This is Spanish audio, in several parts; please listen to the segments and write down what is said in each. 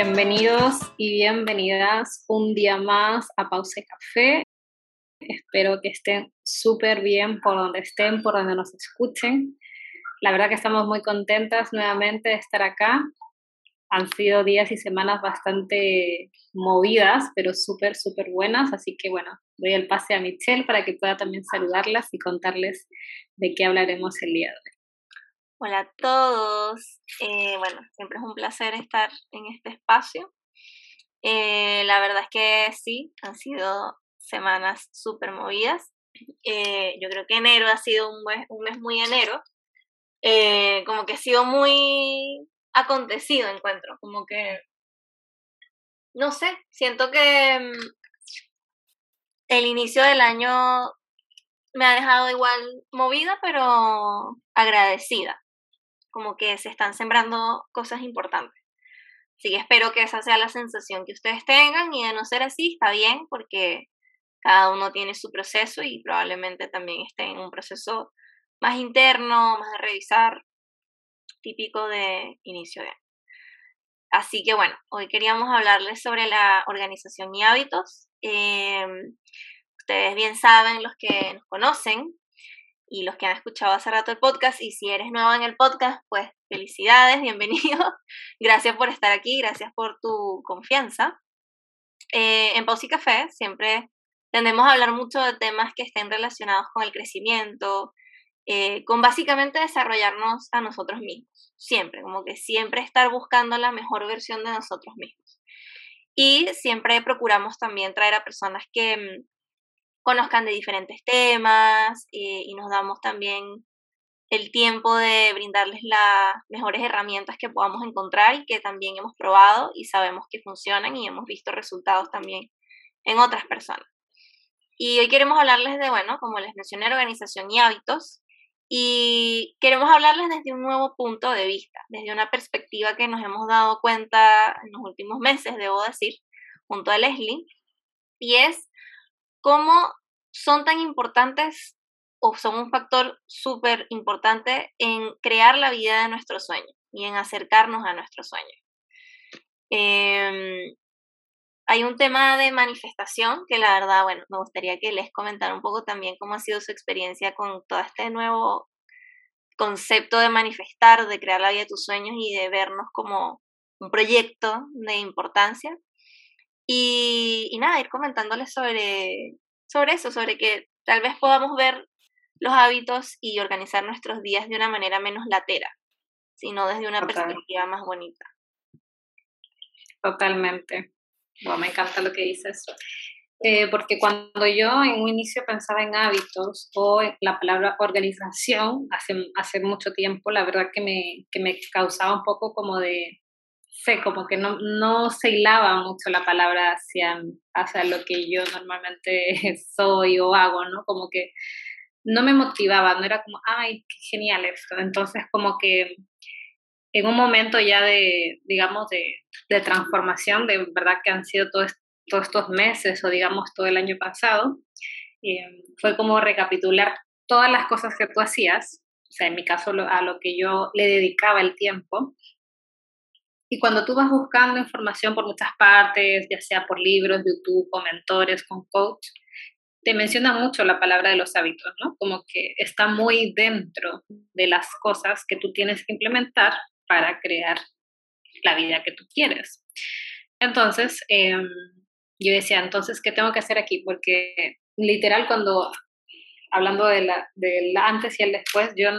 Bienvenidos y bienvenidas un día más a Pause Café. Espero que estén súper bien por donde estén, por donde nos escuchen. La verdad que estamos muy contentas nuevamente de estar acá. Han sido días y semanas bastante movidas, pero súper, súper buenas. Así que bueno, doy el pase a Michelle para que pueda también saludarlas y contarles de qué hablaremos el día de hoy. Hola a todos. Eh, bueno, siempre es un placer estar en este espacio. Eh, la verdad es que sí, han sido semanas súper movidas. Eh, yo creo que enero ha sido un mes, muy enero. como que ha sido muy acontecido, encuentro. Como que, no sé, siento que mm, el inicio del año me ha dejado igual movida, pero agradecida como que se están sembrando cosas importantes. Así que espero que esa sea la sensación que ustedes tengan y de no ser así, está bien porque cada uno tiene su proceso y probablemente también esté en un proceso más interno, más de revisar, típico de inicio de año. Así que bueno, hoy queríamos hablarles sobre la organización y hábitos. Em, ustedes bien saben, los que nos conocen, y los que han escuchado hace rato el podcast. Y si eres nuevo en el podcast, pues felicidades, bienvenido. Gracias por estar aquí, gracias por tu confianza. Eh, en Pausa y Café siempre tendemos a hablar mucho de temas que estén relacionados con el crecimiento, eh, con básicamente desarrollarnos a nosotros mismos. Siempre, como que siempre estar buscando la mejor versión de nosotros mismos. Y siempre procuramos también traer a personas que mm, conozcan de diferentes temas eh, y nos damos también el tiempo de brindarles las mejores herramientas que podamos encontrar y que también hemos probado y sabemos que funcionan y hemos visto resultados también en otras personas. Y hoy queremos hablarles de, bueno, como les mencioné, organización y hábitos. Y queremos hablarles desde un nuevo punto de vista, desde una perspectiva que nos hemos dado cuenta en los últimos meses, debo decir, junto a Leslie, y es cómo son tan importantes o son un factor súper importante en crear la vida de nuestro sueño y en acercarnos a nuestro sueño. Em, hay un tema de manifestación que la verdad, bueno, me gustaría que les comentara un poco también cómo ha sido su experiencia con todo este nuevo concepto de manifestar, de crear la vida de tus sueños y de vernos como un proyecto de importancia. Y nada, ir comentándoles sobre, sobre eso, sobre que tal vez podamos ver los hábitos y organizar nuestros días de una manera menos latera, sino desde una perspectiva más bonita. Totalmente. Bueno, me encanta lo que dices. Eh, porque cuando yo en un inicio pensaba en hábitos o la palabra organización, hace, hace mucho tiempo, la verdad que me, que me causaba un poco como de, sé, como que no, no se hilaba mucho la palabra hacia, hacia lo que yo normalmente soy o hago, ¿no? Como que no me motivaba, no era como, ay, qué genial esto. Entonces, como que en un momento ya de, digamos, de, de transformación, de verdad que han sido todos, todos estos meses o digamos todo el año pasado, eh, fue como recapitular todas las cosas que tú hacías, o sea, en mi caso a lo que yo le dedicaba el tiempo, y cuando tú vas buscando información por muchas partes, ya sea por libros, YouTube, o mentores, con coach, te menciona mucho la palabra de los hábitos, ¿no? Como que está muy dentro de las cosas que tú tienes que implementar para crear la vida que tú quieres. Entonces, em, yo decía, entonces, ¿qué tengo que hacer aquí? Porque literal cuando, hablando de la, del antes y el después, yo,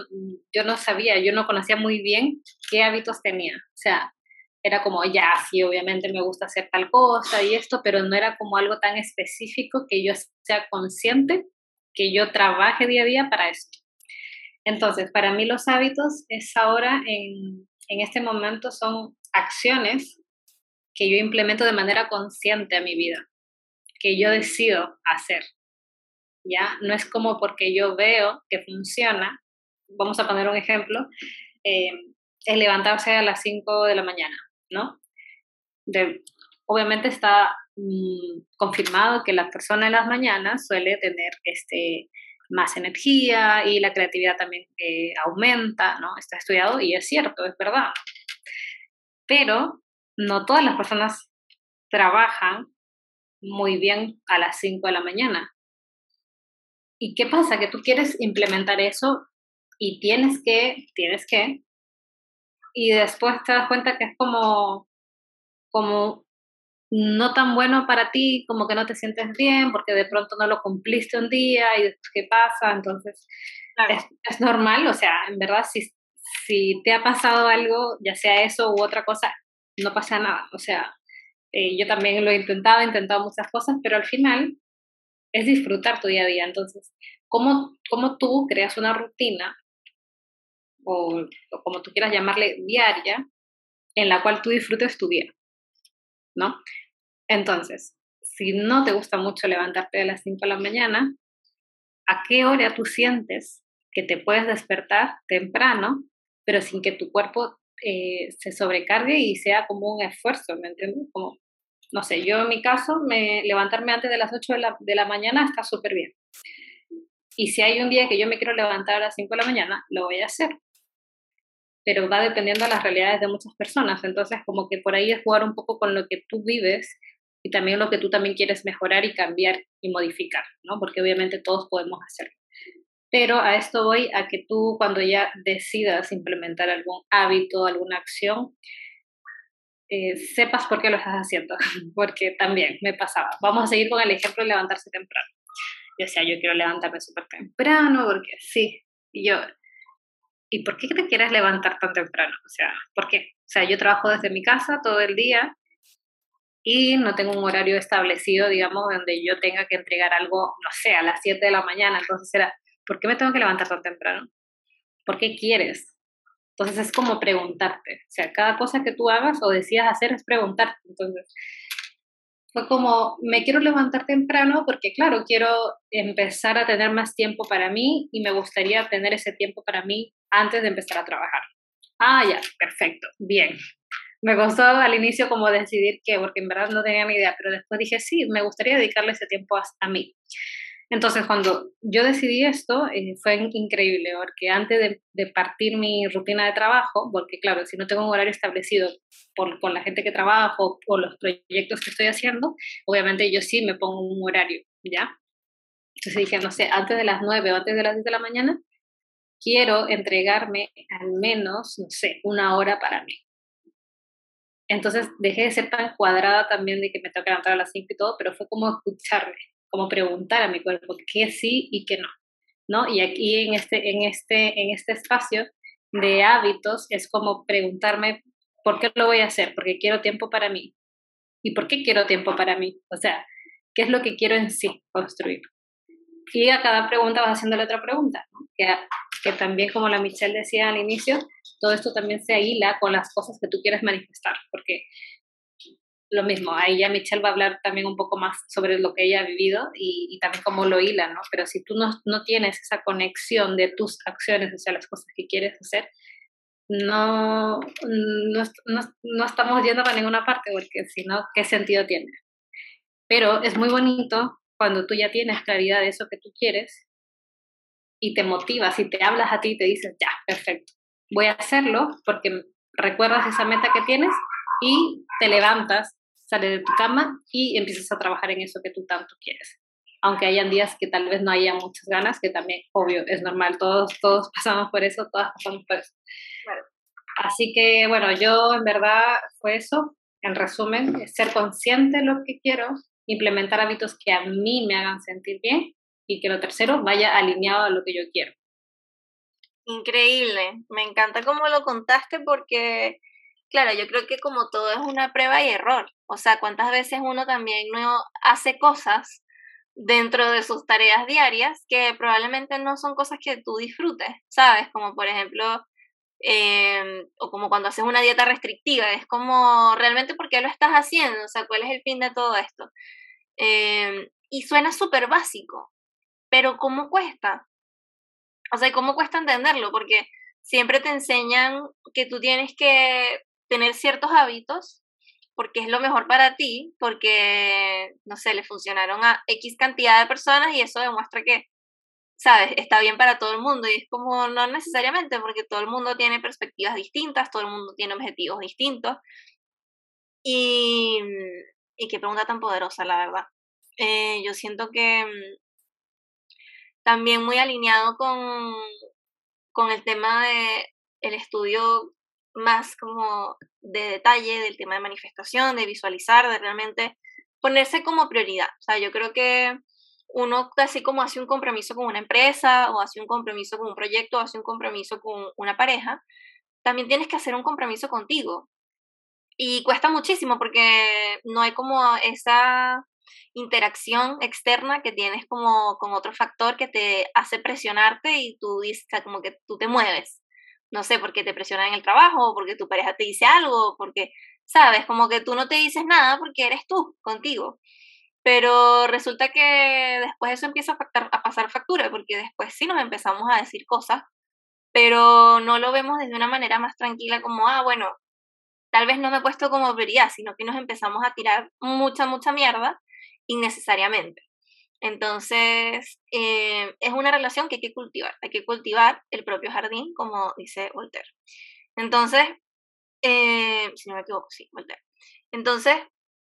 yo no sabía, yo no conocía muy bien qué hábitos tenía. O sea, era como, ya, sí, obviamente me gusta hacer tal cosa y esto, pero no era como algo tan específico que yo sea consciente, que yo trabaje día a día para esto. Entonces, para mí los hábitos es ahora, en, en este momento, son acciones que yo implemento de manera consciente a mi vida, que yo decido hacer. ¿Ya? No es como porque yo veo que funciona, vamos a poner un ejemplo, eh, es levantarse a las 5 de la mañana ¿no? Obviamente está mm, confirmado que la persona en las mañanas suele tener este, más energía y la creatividad también eh, aumenta, ¿no? Está estudiado y es cierto, es verdad. Pero no todas las personas trabajan muy bien a las 5 de la mañana. ¿Y qué pasa? Que tú quieres implementar eso y tienes que, tienes que, y después te das cuenta que es como, como no tan bueno para ti, como que no te sientes bien, porque de pronto no lo cumpliste un día y después qué pasa, entonces es, es, normal, o sea, en verdad si, si te ha pasado algo, ya sea eso u otra cosa, no pasa nada, o sea, eh, yo también lo he intentado, he intentado muchas cosas, pero al final es disfrutar tu día a día, entonces, ¿cómo, cómo tú creas una rutina o, como tú quieras llamarle diaria, en la cual tú disfrutes tu día? ¿no? Entonces, si no te gusta mucho levantarte a las 5 de la mañana, ¿a qué hora tú sientes que te puedes despertar temprano, pero sin que tu cuerpo eh, se sobrecargue y sea como un esfuerzo, ¿me entiendes? Como, no sé, yo en mi caso, me, levantarme antes de las 8 de la, de la mañana está súper bien. Y si hay un día que yo me quiero levantar a las 5 de la mañana, lo voy a hacer pero va dependiendo de las realidades de muchas personas. Entonces, como que por ahí es jugar un poco con lo que tú vives y también lo que tú también quieres mejorar y cambiar y modificar, ¿no? Porque obviamente todos podemos hacerlo. Pero a esto voy a que tú cuando ya decidas implementar algún hábito, alguna acción, eh, sepas por qué lo estás haciendo, porque también me pasaba. Vamos a seguir con el ejemplo de levantarse temprano. Yo decía, yo quiero levantarme súper temprano, porque sí. Y yo, ¿y por qué te quieres levantar tan temprano? O sea, ¿por qué? O sea, yo trabajo desde mi casa todo el día y no tengo un horario establecido, digamos, donde yo tenga que entregar algo, no sé, a las 7 de la mañana. Entonces era, ¿por qué me tengo que levantar tan temprano? ¿Por qué quieres? Entonces es como preguntarte. O sea, cada cosa que tú hagas o decidas hacer es preguntarte. Entonces, fue como, me quiero levantar temprano porque, claro, quiero empezar a tener más tiempo para mí y me gustaría tener ese tiempo para mí antes de empezar a trabajar. Ah, ya, perfecto, bien. Me costó al inicio como decidir qué, porque en verdad no tenía ni idea, pero después dije, sí, me gustaría dedicarle ese tiempo a, a mí. Entonces, cuando yo decidí esto, eh, fue increíble, porque antes de, partir mi rutina de trabajo, porque claro, si no tengo un horario establecido por, con la gente que trabajo o los proyectos que estoy haciendo, obviamente yo sí me pongo un horario, ¿ya? Entonces dije, no sé, antes de las 9 o antes de las 10 de la mañana, quiero entregarme al menos, no sé, una hora para mí. Entonces dejé de ser tan cuadrada también de que me que levantar a las 5 y todo, pero fue como escucharme, como preguntar a mi cuerpo qué sí y qué no. ¿no? Y aquí en este, en, este, en este espacio de hábitos es como preguntarme por qué lo voy a hacer, porque quiero tiempo para mí. ¿Y por qué quiero tiempo para mí? O sea, ¿qué es lo que quiero en sí construir? Y a cada pregunta vas haciéndole otra pregunta, ¿no? que, que también como la Michelle decía al inicio, todo esto también se hila con las cosas que tú quieres manifestar, porque lo mismo, ahí ya Michelle va a hablar también un poco más sobre lo que ella ha vivido y, también cómo lo hila, ¿no? Pero si tú no, no, tienes esa conexión de tus acciones, o sea, las cosas que quieres hacer, no, no, no, no estamos yendo a ninguna parte, porque si no, ¿qué sentido tiene? Pero es muy bonito cuando tú ya tienes claridad de eso que tú quieres y te motivas y te hablas a ti y te dices, ya, perfecto, voy a hacerlo porque recuerdas esa meta que tienes y te levantas sales de tu cama y empiezas a trabajar en eso que tú tanto quieres. Aunque hayan días que tal vez no haya muchas ganas, que también, obvio, es normal, todos, todos pasamos por eso, todas pasamos por eso. Así que, bueno, yo en verdad fue eso, en resumen, ser consciente de lo que quiero, implementar hábitos que a mí me hagan sentir bien y que lo tercero vaya alineado a lo que yo quiero. Increíble, me encanta cómo lo contaste porque Claro, yo creo que como todo es una prueba y error. O sea, cuántas veces uno también no hace cosas dentro de sus tareas diarias que probablemente no son cosas que tú disfrutes, ¿sabes? Como por ejemplo, em, o como cuando haces una dieta restrictiva, es como realmente por qué lo estás haciendo, o sea, cuál es el fin de todo esto. Em, y suena súper básico, pero ¿cómo cuesta? O sea, ¿cómo cuesta entenderlo? Porque siempre te enseñan que tú tienes que tener ciertos hábitos porque es lo mejor para ti, porque, no sé, le funcionaron a X cantidad de personas y eso demuestra que, sabes, está bien para todo el mundo y es como no necesariamente porque todo el mundo tiene perspectivas distintas, todo el mundo tiene objetivos distintos. Y, y qué pregunta tan poderosa, la verdad. Eh, yo siento que mm, también muy alineado con, con el tema de el estudio más como de detalle del tema de manifestación, de visualizar, de realmente ponerse como prioridad. O sea, yo creo que uno así como hace un compromiso con una empresa o hace un compromiso con un proyecto o hace un compromiso con una pareja, también tienes que hacer un compromiso contigo. Y cuesta muchísimo porque no hay como esa interacción externa que tienes como con otro factor que te hace presionarte y tú dices, como que tú te mueves. No sé, porque te presiona en el trabajo, porque tu pareja te dice algo, porque, sabes, como que tú no te dices nada porque eres tú contigo. Pero resulta que después eso empieza a, a pasar factura, porque después sí nos empezamos a decir cosas, pero no lo vemos desde una manera más tranquila como, ah, bueno, tal vez no me he puesto como prioridad, sino que nos empezamos a tirar mucha, mucha mierda innecesariamente. Entonces, eh, es una relación que hay que cultivar, hay que cultivar el propio jardín, como dice Voltaire. Entonces, eh, si no me equivoco, sí, Voltaire. Entonces,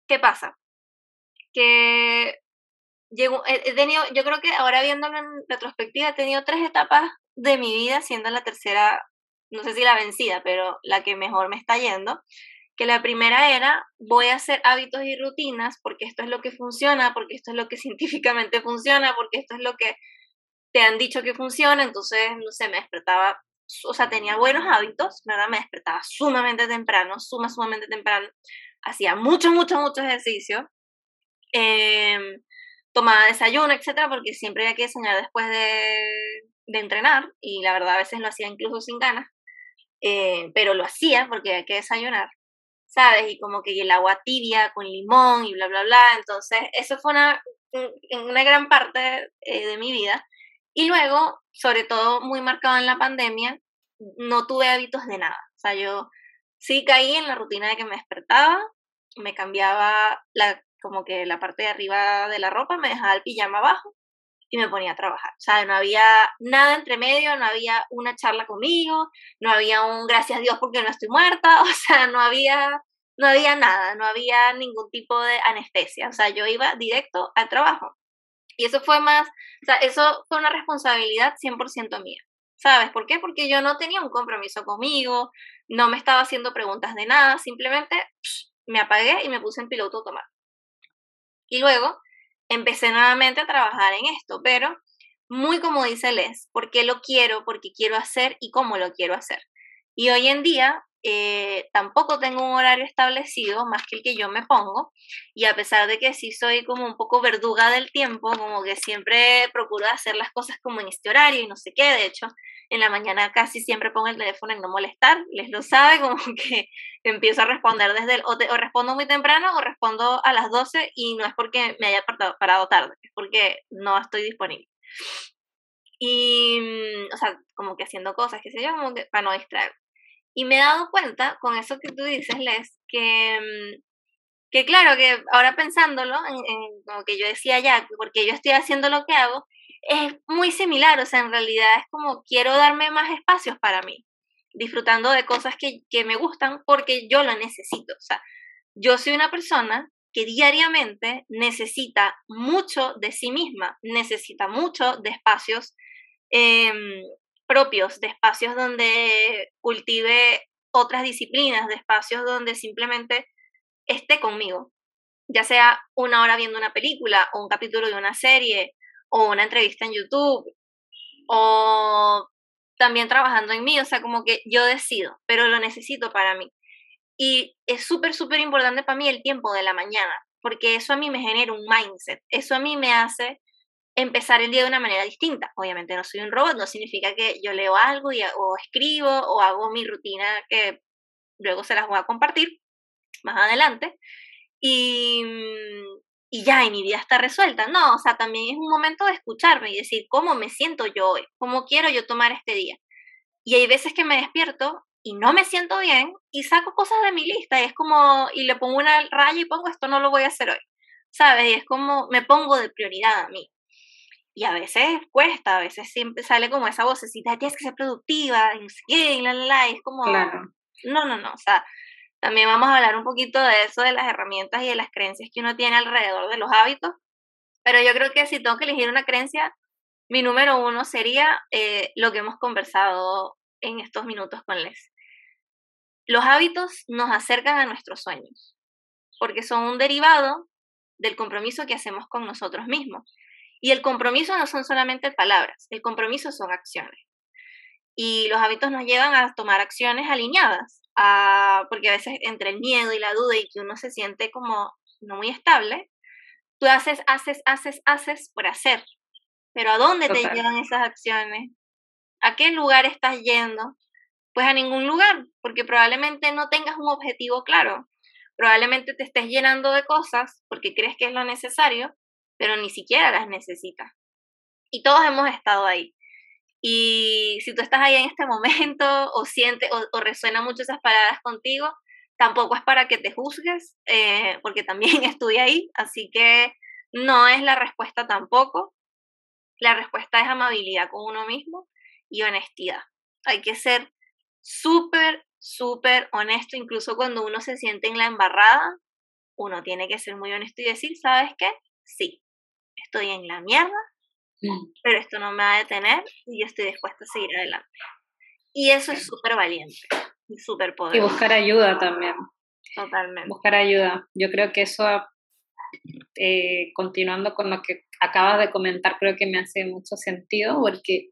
¿qué pasa? Que he tenido, yo creo que ahora viéndolo en retrospectiva, he tenido tres etapas de mi vida, siendo la tercera, no sé si la vencida, pero la que mejor me está yendo, que la primera era, voy a hacer hábitos y rutinas porque esto es lo que funciona, porque esto es lo que científicamente funciona, porque esto es lo que te han dicho que funciona, entonces, no sé, me despertaba, o sea, tenía buenos hábitos, ¿verdad? Me despertaba sumamente temprano, suma, sumamente temprano, hacía mucho, mucho, mucho ejercicio, em, tomaba desayuno, etcétera, porque siempre había que desayunar después de, de entrenar, y la verdad a veces lo hacía incluso sin ganas, eh, pero lo hacía porque había que desayunar, ¿sabes? Y como que el agua tibia con limón y bla, bla, bla. Entonces, eso fue una, una gran parte eh, de mi vida. Y luego, sobre todo muy marcado en la pandemia, no tuve hábitos de nada. O sea, yo sí caí en la rutina de que me despertaba, me cambiaba la, como que la parte de arriba de la ropa, me dejaba el pijama abajo y me ponía a trabajar. O sea, no había nada entre medio, no había una charla conmigo, no había un gracias a Dios porque no estoy muerta, o sea, no había, no había nada, no había ningún tipo de anestesia. O sea, yo iba directo al trabajo. Y eso fue más, o sea, eso fue una responsabilidad 100% mía. ¿Sabes por qué? Porque yo no tenía un compromiso conmigo, no me estaba haciendo preguntas de nada, simplemente me apagué y me puse en piloto automático. Y luego, empecé nuevamente a trabajar en esto, pero muy como dice Les, porque lo quiero, porque quiero hacer y cómo lo quiero hacer. Y hoy en día eh, tampoco tengo un horario establecido más que el que yo me pongo y a pesar de que sí soy como un poco verduga del tiempo, como que siempre procuro hacer las cosas como en este horario y no sé qué, de hecho en la mañana casi siempre pongo el teléfono en no molestar, les lo sabe, como que empiezo a responder desde el, o, respondo muy temprano o respondo a las 12 y no es porque me haya parado, tarde, es porque no estoy disponible. Y, mm, o sea, como que haciendo cosas, que sé yo, como que para no distraer. Y me he dado cuenta, con eso que tú dices, Les, que, mm, que claro, que ahora pensándolo, en, en, como que yo decía ya, porque yo estoy haciendo lo que hago, es muy similar, o sea, en realidad es como quiero darme más espacios para mí, disfrutando de cosas que, que me gustan porque yo lo necesito, o sea, yo soy una persona que diariamente necesita mucho de sí misma, necesita mucho de espacios em, propios, de espacios donde cultive otras disciplinas, de espacios donde simplemente esté conmigo, ya sea una hora viendo una película o un capítulo de una serie o una entrevista en YouTube o también trabajando en mí, o sea, como que yo decido, pero lo necesito para mí. Y es súper, súper importante para mí el tiempo de la mañana, porque eso a mí me genera un mindset, eso a mí me hace empezar el día de una manera distinta. Obviamente no soy un robot, no significa que yo leo algo y, o escribo o hago mi rutina que luego se las voy a compartir más adelante. Y, y ya, y mi vida está resuelta. No, o sea, también es un momento de escucharme y decir cómo me siento yo hoy, cómo quiero yo tomar este día. Y hay veces que me despierto y no me siento bien y saco cosas de mi lista y es como, y le pongo una raya y pongo esto no lo voy a hacer hoy, ¿sabes? Y es como, me pongo de prioridad a mí. Y a veces cuesta, a veces siempre sale como esa vocecita, tienes que ser productiva, y la, la, la, y es como, no, no, no, o sea, También vamos a hablar un poquito de eso, de las herramientas y de las creencias que uno tiene alrededor de los hábitos. Pero yo creo que si tengo que elegir una creencia, mi número uno sería eh, lo que hemos conversado en estos minutos con Les. Los hábitos nos acercan a nuestros sueños, porque son un derivado del compromiso que hacemos con nosotros mismos. Y el compromiso no son solamente palabras, el compromiso son acciones. Y los hábitos nos llevan a tomar acciones alineadas, porque a veces entre el miedo y la duda y que uno se siente como no muy estable, tú haces, haces, haces, haces por hacer. Pero ¿a dónde te llevan esas acciones? ¿A qué lugar estás yendo? Pues a ningún lugar, porque probablemente no tengas un objetivo claro. Probablemente te estés llenando de cosas porque crees que es lo necesario, pero ni siquiera las necesitas. Y todos hemos estado ahí. Y si tú estás ahí en este momento o siente o, o resuena mucho esas palabras contigo, tampoco es para que te juzgues, eh, porque también estuve ahí, así que no es la respuesta tampoco. La respuesta es amabilidad con uno mismo y honestidad. Hay que ser súper, súper honesto, incluso cuando uno se siente en la embarrada, uno tiene que ser muy honesto y decir, ¿sabes qué? Sí, estoy en la mierda, mm. pero esto no me va a detener y yo estoy dispuesta a seguir adelante. Y eso es súper valiente y súper poderoso. Y buscar ayuda también. Totalmente. Buscar ayuda. Yo creo que eso, eh, continuando con lo que acabas de comentar, creo que me hace mucho sentido porque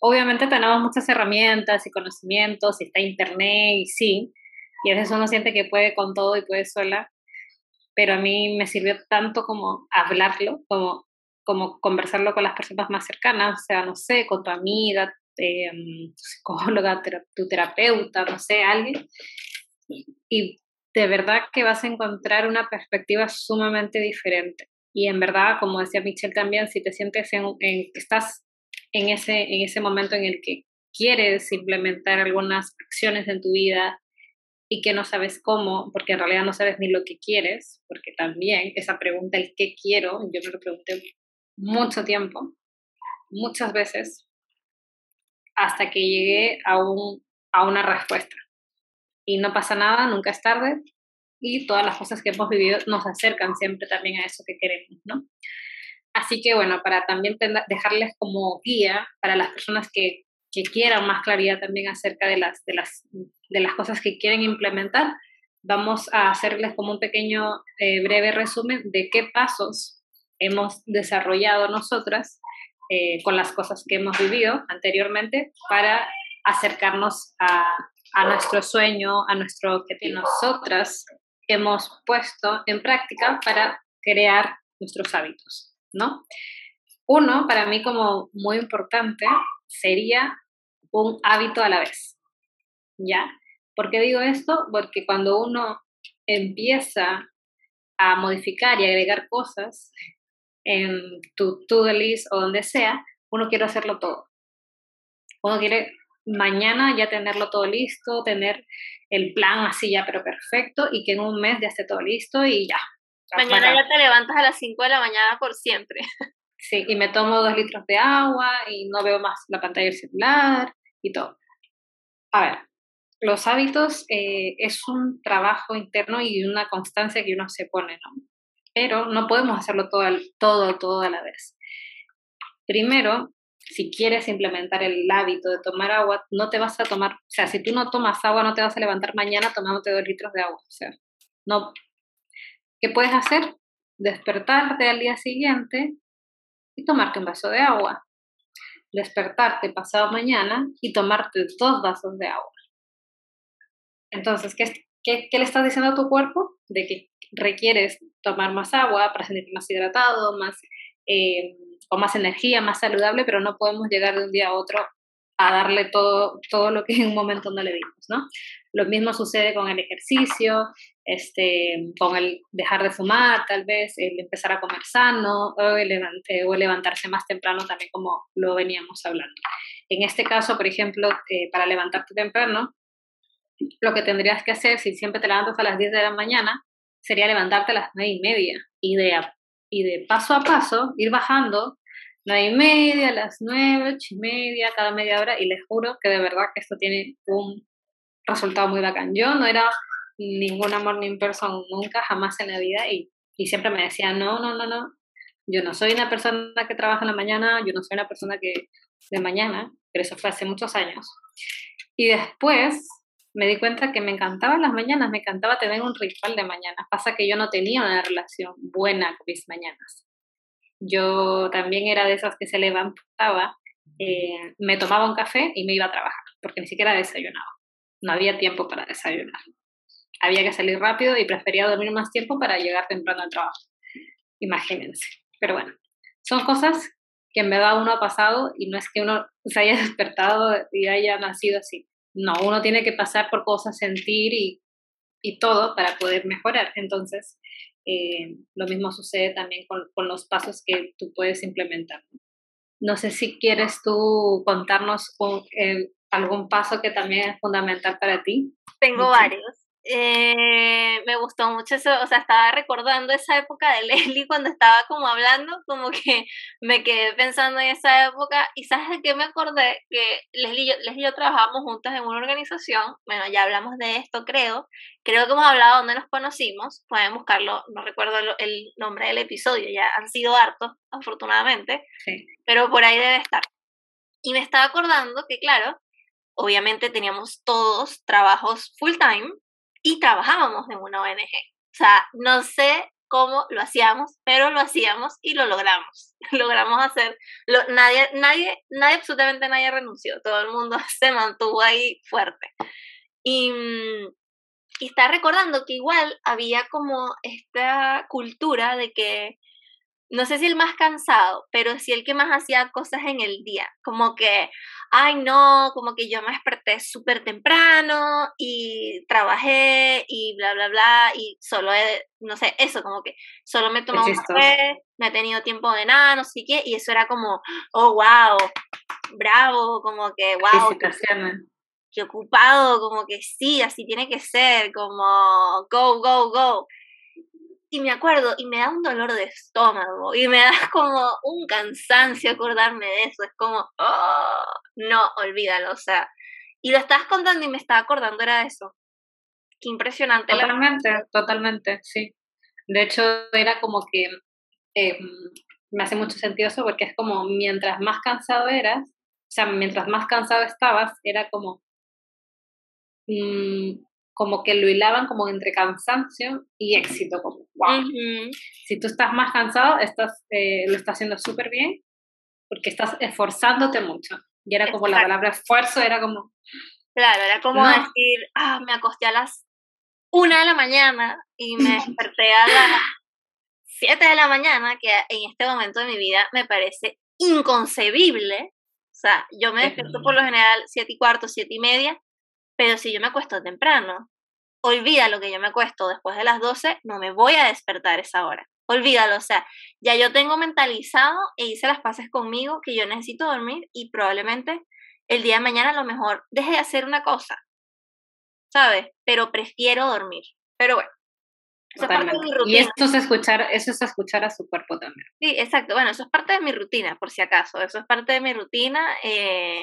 obviamente tenemos muchas herramientas y conocimientos, y está internet y sí, y a veces uno siente que puede con todo y puede sola, pero a mí me sirvió tanto como hablarlo, como, como conversarlo con las personas más cercanas, o sea, no sé, con tu amiga, eh, tu psicóloga, tu terapeuta, no sé, alguien, y de verdad que vas a encontrar una perspectiva sumamente diferente. Y en verdad, como decía Michelle también, si te sientes en, que estás en ese, en ese momento en el que quieres implementar algunas acciones en tu vida y que no sabes cómo, porque en realidad no sabes ni lo que quieres, porque también esa pregunta, el qué quiero, yo me lo pregunté mucho tiempo, muchas veces, hasta que llegué a, un, a una respuesta. Y no pasa nada, nunca es tarde, y todas las cosas que hemos vivido nos acercan siempre también a eso que queremos, ¿no? Así que bueno, para también dejarles como guía para las personas que, que quieran más claridad también acerca de las, de, las, de las cosas que quieren implementar, vamos a hacerles como un pequeño eh, breve resumen de qué pasos hemos desarrollado nosotras eh, con las cosas que hemos vivido anteriormente para acercarnos a, a nuestro sueño, a nuestro objetivo. Nosotras hemos puesto en práctica para crear nuestros hábitos, ¿no? Uno, para mí como muy importante, sería un hábito a la vez, ¿ya? ¿Por qué digo esto? Porque cuando uno empieza a modificar y agregar cosas, en tu to-do list o donde sea, uno quiere hacerlo todo. Uno quiere mañana ya tenerlo todo listo, tener el plan así ya pero perfecto y que en un mes ya esté todo listo y ya. Mañana ya te levantas a las 5 de la mañana por siempre. Sí, y me tomo dos litros de agua y no veo más la pantalla del celular y todo. A ver, los hábitos eh, es un trabajo interno y una constancia que uno se pone, ¿no? pero no podemos hacerlo todo, todo, todo a la vez. Primero, si quieres implementar el hábito de tomar agua, no te vas a tomar, o sea, si tú no tomas agua, no te vas a levantar mañana tomándote dos litros de agua. O sea, no. ¿Qué puedes hacer? Despertarte al día siguiente y tomarte un vaso de agua. Despertarte pasado mañana y tomarte dos vasos de agua. Entonces, ¿qué, qué, qué le estás diciendo a tu cuerpo? De que requieres tomar más agua para sentirte más hidratado, más, eh, más energía, más saludable, pero no podemos llegar de un día a otro a darle todo, todo lo que en un momento no le dimos, ¿no? Lo mismo sucede con el ejercicio, este, con el dejar de fumar, tal vez, el empezar a comer sano o levantarse más temprano también como lo veníamos hablando. En este caso, por ejemplo, eh, para levantarte temprano, lo que tendrías que hacer si siempre te levantas a las 10 de la mañana, sería levantarte a las nueve y media y de, y de paso a paso ir bajando nueve y media, las nueve, ocho y media, cada media hora y les juro que de verdad que esto tiene un resultado muy bacán. Yo no era ninguna morning person nunca, jamás en la vida, y, y siempre me decía, no, no, no, no, yo no soy una persona que trabaja en la mañana, yo no soy una persona que de mañana, pero eso fue hace muchos años. Y después me di cuenta que me encantaban las mañanas, me encantaba tener un ritual de mañanas. Pasa que yo no tenía una relación buena con mis mañanas. Yo también era de esas que se levantaba, eh, me tomaba un café y me iba a trabajar, porque ni siquiera desayunaba. No había tiempo para desayunar. Había que salir rápido y prefería dormir más tiempo para llegar temprano al trabajo. Imagínense. Pero bueno, son cosas que en verdad uno ha pasado y no es que uno se haya despertado y haya nacido así. No, uno tiene que pasar por cosas, sentir y, y todo para poder mejorar. Entonces, eh, lo mismo sucede también con, con, los pasos que tú puedes implementar. No sé si quieres tú contarnos eh, algún paso que también es fundamental para ti. Tengo varios. Eh, me gustó mucho eso, o sea, estaba recordando esa época de Leslie cuando estaba como hablando, como que me quedé pensando en esa época y ¿sabes de qué me acordé? Que Leslie y yo, Leslie y yo trabajábamos juntas en una organización, bueno, ya hablamos de esto creo, creo que hemos hablado dónde nos conocimos, pueden buscarlo, no recuerdo el, nombre del episodio, ya han sido hartos, afortunadamente, sí. pero por ahí debe estar. Y me estaba acordando que, claro, obviamente teníamos todos trabajos full time, y trabajábamos en una ONG. O sea, no sé cómo lo hacíamos, pero lo hacíamos y lo logramos. Logramos hacer, lo, nadie, nadie, nadie, absolutamente nadie renunció, todo el mundo se mantuvo ahí fuerte. Y, y está recordando que igual había como esta cultura de que no sé si el más cansado, pero sí el que más hacía cosas en el día, como que, ay no, como que yo me desperté súper temprano y trabajé y bla, bla, bla, y solo he, no sé, eso, como que solo me he tomado un café, me he tenido tiempo de nada, no sé qué, y eso era como, oh, wow, bravo, como que, wow. Qué ocupado, como que sí, así tiene que ser, como go, go, go y me acuerdo y me da un dolor de estómago y me da como un cansancio acordarme de eso. Es como, oh, no, olvídalo. O sea, y lo estabas contando y me estaba acordando, era eso. Qué impresionante. Totalmente, totalmente, sí. De hecho, era como que em, me hace mucho sentido eso porque es como mientras más cansado eras, o sea, mientras más cansado estabas, era como, mmm, como que lo hilaban como entre cansancio y éxito, como, wow. Si tú estás más cansado, estás, eh, lo estás haciendo súper bien porque estás esforzándote mucho. Y era como la palabra esfuerzo, era como... Claro, era como decir, ah, me acosté a las una de la mañana y me desperté a las siete de la mañana, que en este momento de mi vida me parece inconcebible. O sea, yo me despierto por lo general siete y cuarto, siete y media, pero si yo me acuesto temprano, olvida lo que yo me acuesto después de las 12, no me voy a despertar esa hora. Olvídalo, o sea, ya yo tengo mentalizado e hice las paces conmigo que yo necesito dormir y probablemente el día de mañana a lo mejor deje de hacer una cosa, ¿sabes? Pero prefiero dormir. Pero bueno. Eso es parte de mi rutina. Y esto es escuchar, eso es escuchar a su cuerpo también. Sí, exacto. Bueno, eso es parte de mi rutina, por si acaso. Eso es parte de mi rutina. Eh,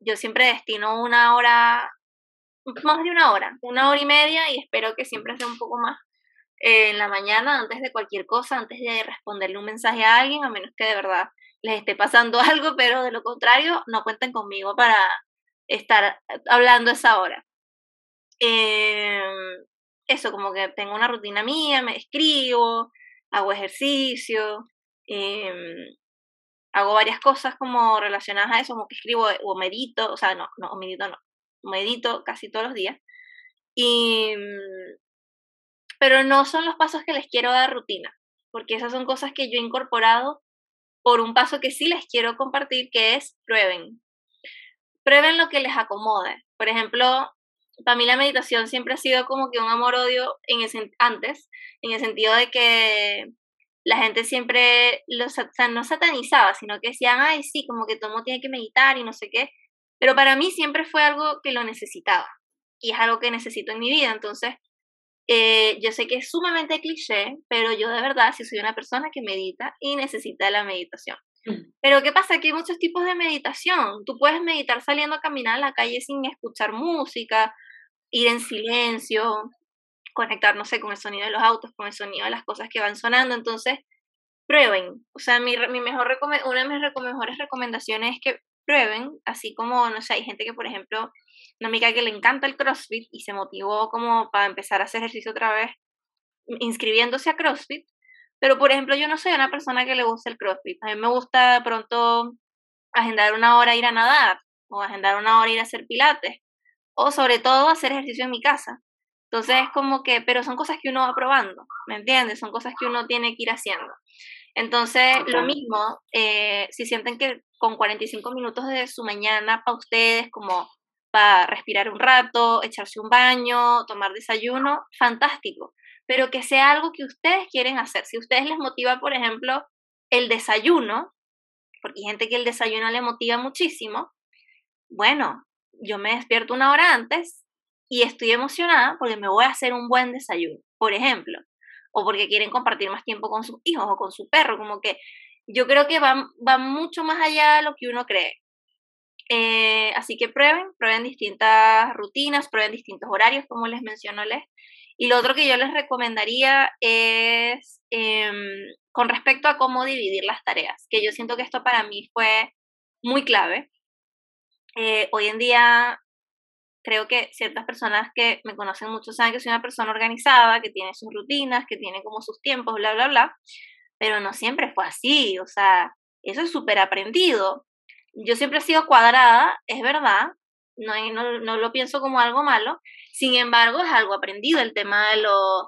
Yo siempre destino una hora más de una hora, una hora y media y espero que siempre sea un poco más eh, en la mañana antes de cualquier cosa, antes de responderle un mensaje a alguien, a menos que de verdad les esté pasando algo, pero de lo contrario, no cuenten conmigo para estar hablando esa hora. Em, eso, como que tengo una rutina mía, me escribo, hago ejercicio, em, hago varias cosas como relacionadas a eso, como que escribo o medito, o sea, no, no, medito no, medito casi todos los días. Y, pero no son los pasos que les quiero dar rutina, porque esas son cosas que yo he incorporado por un paso que sí les quiero compartir, que es prueben. Prueben lo que les acomode. Por ejemplo, para mí la meditación siempre ha sido como que un amor-odio antes, en el sentido de que la gente siempre los, no satanizaba, sino que decían, ay, sí, como que todo mundo tiene que meditar y no sé qué. Pero para mí siempre fue algo que lo necesitaba y es algo que necesito en mi vida. Entonces, eh, yo sé que es sumamente cliché, pero yo de verdad sí soy una persona que medita y necesita la meditación. Mm. Pero ¿qué pasa? Que hay muchos tipos de meditación. Tú puedes meditar saliendo a caminar a la calle sin escuchar música, ir en silencio, conectar, no sé, con el sonido de los autos, con el sonido de las cosas que van sonando. Entonces, prueben. O sea, mi, mi mejor una de mis mejores recomendaciones es que prueben, así como, no sé, hay gente que, por ejemplo, una amiga que le encanta el CrossFit y se motivó como para empezar a hacer ejercicio otra vez, inscribiéndose a CrossFit. Pero, por ejemplo, yo no soy una persona que le gusta el CrossFit. A mí me gusta pronto agendar una hora ir a nadar o agendar una hora ir a hacer pilates o sobre todo hacer ejercicio en mi casa. Entonces es como que, pero son cosas que uno va probando, ¿me entiendes? Son cosas que uno tiene que ir haciendo. Entonces, lo mismo, eh, si sienten que con 45 minutos de su mañana para ustedes, como para respirar un rato, echarse un baño, tomar desayuno, fantástico. Pero que sea algo que ustedes quieren hacer. Si a ustedes les motiva, por ejemplo, el desayuno, porque hay gente que el desayuno le motiva muchísimo, bueno, yo me despierto una hora antes y estoy emocionada porque me voy a hacer un buen desayuno, por ejemplo, o porque quieren compartir más tiempo con sus hijos o con su perro, como que yo creo que va, va mucho más allá de lo que uno cree. Eh, así que prueben, prueben distintas rutinas, prueben distintos horarios, como les menciono les. Y lo otro que yo les recomendaría es em, con respecto a cómo dividir las tareas, que yo siento que esto para mí fue muy clave. Eh, hoy en día creo que ciertas personas que me conocen mucho saben que soy una persona organizada, que tiene sus rutinas, que tiene como sus tiempos, bla, bla, bla, pero no siempre fue así, o sea, eso es súper aprendido. Yo siempre he sido cuadrada, es verdad, no, no, no, lo pienso como algo malo, sin embargo es algo aprendido el tema de,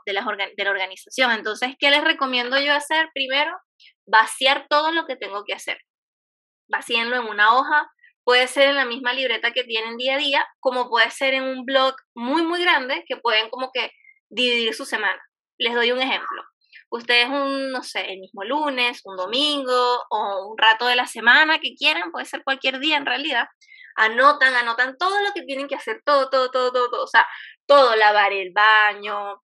de, las de la organización. Entonces, ¿qué les recomiendo yo hacer? Primero, vaciar todo lo que tengo que hacer. Vacíenlo en una hoja, puede ser en la misma libreta que tienen día a día, como puede ser en un blog muy, muy grande que pueden como que dividir su semana. Les doy un ejemplo. Ustedes un, no sé, el mismo lunes, un domingo o un rato de la semana que quieran, puede ser cualquier día en realidad, anotan, anotan todo lo que tienen que hacer, todo, todo, todo, todo, todo. o sea, todo, lavar el baño,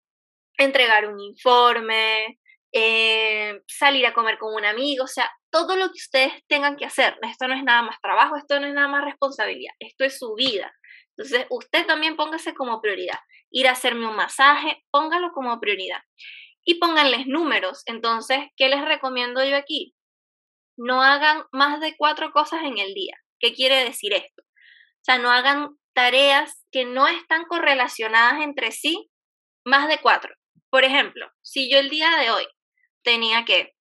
entregar un informe, eh, salir a comer con un amigo, o sea, todo lo que ustedes tengan que hacer. Esto no es nada más trabajo, esto no es nada más responsabilidad, esto es su vida. Entonces, usted también póngase como prioridad. Ir a hacerme un masaje, póngalo como prioridad. Y pónganles números. Entonces, ¿qué les recomiendo yo aquí? No hagan más de cuatro cosas en el día. ¿Qué quiere decir esto? O sea, no hagan tareas que no están correlacionadas entre sí más de cuatro. Por ejemplo, si yo el día de hoy tenía que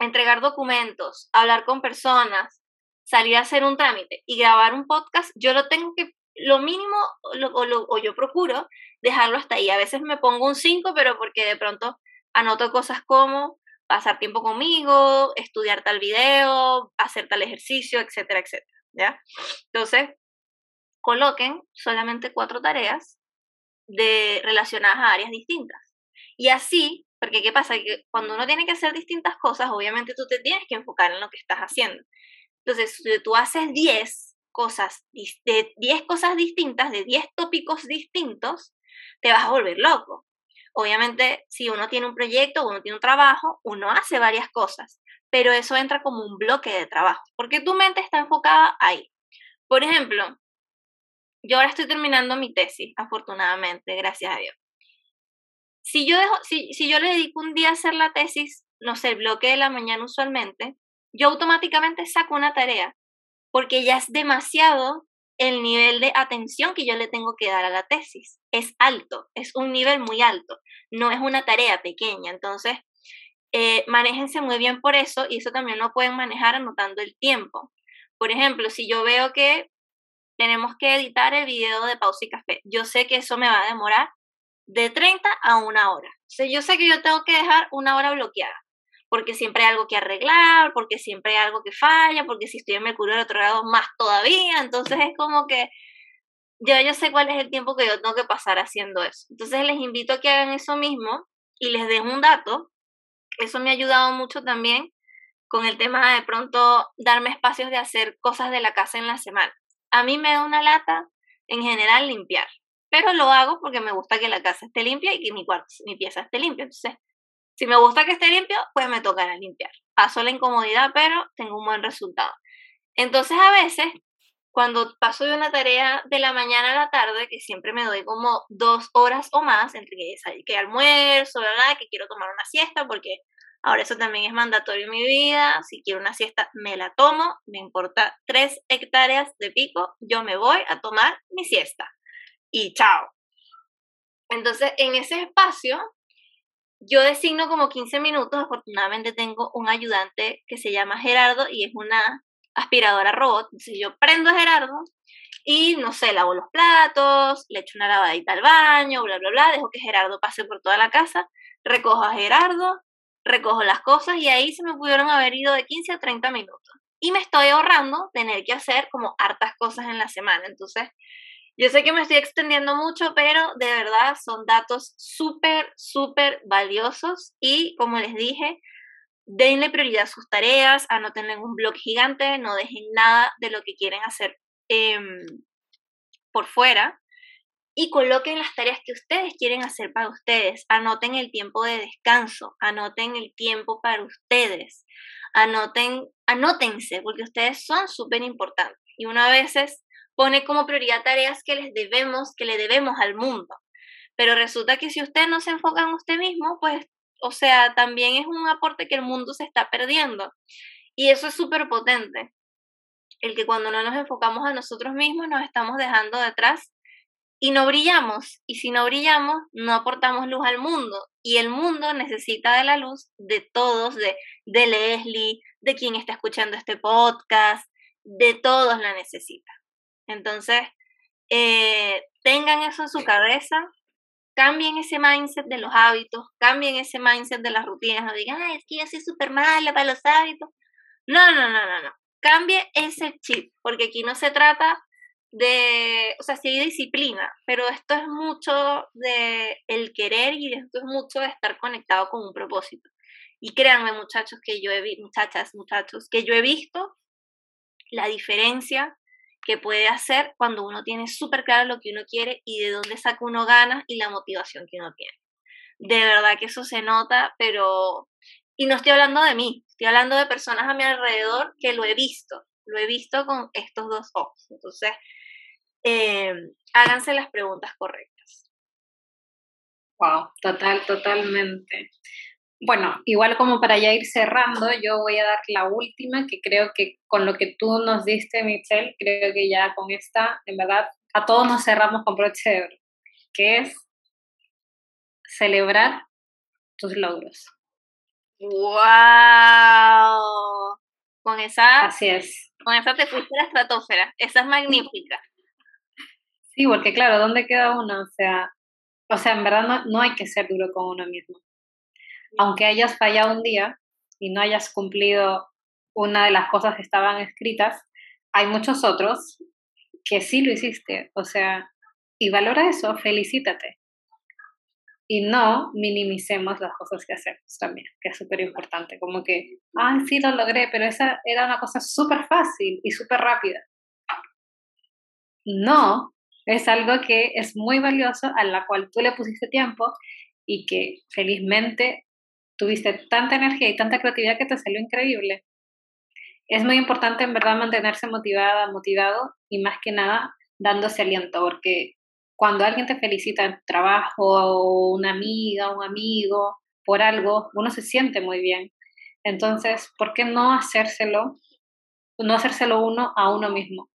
entregar documentos, hablar con personas, salir a hacer un trámite y grabar un podcast, yo lo tengo que, lo mínimo, o, yo procuro dejarlo hasta ahí. A veces me pongo un 5, pero porque de pronto anoto cosas como pasar tiempo conmigo, estudiar tal video, hacer tal ejercicio, etcétera, etcétera. ¿ya? Entonces, coloquen solamente cuatro tareas de, relacionadas a áreas distintas. Y así porque ¿qué pasa? Que cuando uno tiene que hacer distintas cosas, obviamente tú te tienes que enfocar en lo que estás haciendo. Entonces, si tú haces 10 cosas, de 10 cosas distintas, de 10 tópicos distintos, te vas a volver loco. Obviamente, si uno tiene un proyecto uno tiene un trabajo, uno hace varias cosas, pero eso entra como un bloque de trabajo, porque tu mente está enfocada ahí. Por ejemplo, yo ahora estoy terminando mi tesis, afortunadamente, gracias a Dios si yo, dejo, si, si yo le dedico un día a hacer la tesis, no sé, el bloque de la mañana usualmente, yo automáticamente saco una tarea, porque ya es demasiado el nivel de atención que yo le tengo que dar a la tesis. Es alto, es un nivel muy alto, no es una tarea pequeña. Entonces, eh, manéjense muy bien por eso y eso también lo pueden manejar anotando el tiempo. Por ejemplo, si yo veo que tenemos que editar el video de pausa y café, yo sé que eso me va a demorar de 30 a una hora. O sea, yo sé que yo tengo que dejar una hora bloqueada, porque siempre hay algo que arreglar, porque siempre hay algo que falla, porque si estoy en Mercurio retrogrado más todavía, entonces es como que yo, yo sé cuál es el tiempo que yo tengo que pasar haciendo eso. Entonces les invito a que hagan eso mismo y les den un dato. Eso me ha ayudado mucho también con el tema de pronto darme espacios de hacer cosas de la casa en la semana. A mí me da una lata en general limpiar pero lo hago porque me gusta que la casa esté limpia y que mi cuarto, mi pieza esté limpia. Entonces, si me gusta que esté limpio, pues me tocará limpiar. Paso la incomodidad, pero tengo un buen resultado. Entonces, a veces, cuando paso de una tarea de la mañana a la tarde, que siempre me doy como dos horas o más entre que, que almuerzo, ¿verdad? Que quiero tomar una siesta, porque ahora eso también es mandatorio en mi vida. Si quiero una siesta, me la tomo. Me importa tres hectáreas de pico, yo me voy a tomar mi siesta. Y chao. Entonces, en ese espacio, yo designo como 15 minutos. Afortunadamente tengo un ayudante que se llama Gerardo y es una aspiradora robot. Entonces yo prendo a Gerardo y no sé, lavo los platos, le echo una lavadita al baño, bla, bla, bla, dejo que Gerardo pase por toda la casa, recojo a Gerardo, recojo las cosas y ahí se me pudieron haber ido de 15 a 30 minutos. Y me estoy ahorrando tener que hacer como hartas cosas en la semana. Entonces, yo sé que me estoy extendiendo mucho, pero de verdad son datos súper, súper valiosos y como les dije, denle prioridad a sus tareas, anoten en un blog gigante, no dejen nada de lo que quieren hacer em, por fuera y coloquen las tareas que ustedes quieren hacer para ustedes. Anoten el tiempo de descanso, anoten el tiempo para ustedes, anoten, anótense, porque ustedes son súper importantes. Y una veces pone como prioridad tareas que les debemos, que le debemos al mundo. Pero resulta que si usted no se enfoca en usted mismo, pues o sea, también es un aporte que el mundo se está perdiendo. Y eso es súper potente. El que cuando no nos enfocamos a nosotros mismos nos estamos dejando detrás y no brillamos. Y si no brillamos, no aportamos luz al mundo. Y el mundo necesita de la luz de todos, de, de Leslie, de quien está escuchando este podcast, de todos la necesita. Entonces, eh, tengan eso en su cabeza, cambien ese mindset de los hábitos, cambien ese mindset de las rutinas, no digan, es que yo soy súper mala para los hábitos. No, no, no, no, no. Cambie ese chip, porque aquí no se trata de, o sea, sí hay disciplina, pero esto es mucho de el querer y esto es mucho de estar conectado con un propósito. Y créanme, muchachos, que yo he visto, muchachas, muchachos, que yo he visto la diferencia que puede hacer cuando uno tiene súper claro lo que uno quiere y de dónde saca uno ganas y la motivación que uno tiene. De verdad que eso se nota, pero... Y no estoy hablando de mí, estoy hablando de personas a mi alrededor que lo he visto, lo he visto con estos dos ojos. Entonces, eh, háganse las preguntas correctas. Wow, total, totalmente. Bueno, igual como para ya ir cerrando, yo voy a dar la última, que creo que con lo que tú nos diste, Michelle, creo que ya con esta, en verdad, a todos nos cerramos con broche de oro, que es celebrar tus logros. ¡Wow! Con esa. Así es. Con esa te fuiste a la estratosfera. Esa es magnífica. Sí, porque claro, ¿dónde queda uno? O sea, o sea, en verdad no, no hay que ser duro con uno mismo aunque hayas fallado un día y no hayas cumplido una de las cosas que estaban escritas, hay muchos otros que sí lo hiciste, o sea, y valora eso, felicítate. Y no minimicemos las cosas que hacemos también, que es súper importante, como que, ah, sí lo logré, pero esa era una cosa súper fácil y súper rápida. No, es algo que es muy valioso, a la cual tú le pusiste tiempo y que felizmente tuviste tanta energía y tanta creatividad que te salió increíble. Es muy importante en verdad mantenerse motivada, motivado y más que nada dándose aliento, porque cuando alguien te felicita en tu trabajo o una amiga, un amigo, por algo, uno se siente muy bien. Entonces, ¿por qué no hacérselo, no hacérselo uno a uno mismo?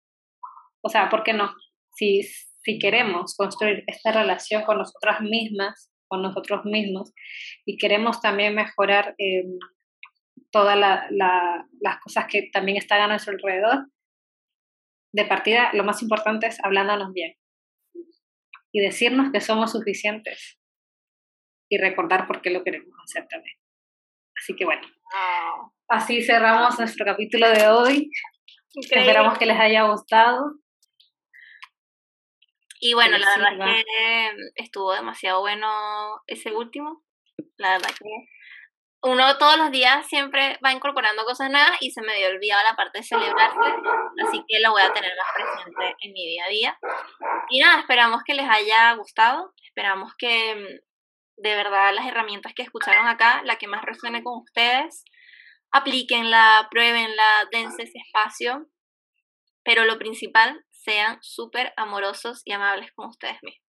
O sea, ¿por qué no? Si, si queremos construir esta relación con nosotras mismas, con nosotros mismos y queremos también mejorar eh, todas las cosas que también están a nuestro alrededor, de partida lo más importante es hablándonos bien y decirnos que somos suficientes y recordar por qué lo queremos hacer también. Así que bueno, así cerramos nuestro capítulo de hoy. Esperamos que les haya gustado. Y bueno, la verdad es que estuvo demasiado bueno ese último. La verdad que uno todos los días siempre va incorporando cosas nuevas y se me había olvidado la parte de celebrarse, así que la voy a tener más presente en mi día a día. Y nada, esperamos que les haya gustado, esperamos que mm, de verdad las herramientas que escucharon acá, la que más resuene con ustedes, aplíquenla, pruébenla, dense ese espacio pero lo principal, sean súper amorosos y amables con ustedes mismos.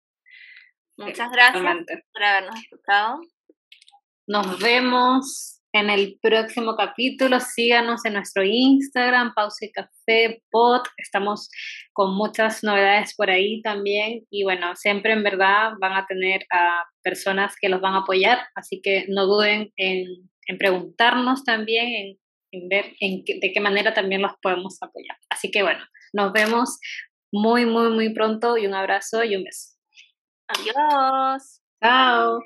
Muchas gracias por habernos escuchado. Nos vemos en el próximo capítulo. Síganos en nuestro Instagram, Pausa y Café Pod. Estamos con muchas novedades por ahí también. Y bueno, siempre en verdad van a tener a personas que los van a apoyar. Así que no duden en, preguntarnos también, en, ver en de qué manera también los podemos apoyar. Así que bueno, nos vemos muy, muy, muy pronto y un abrazo y un beso. Adiós. Chao.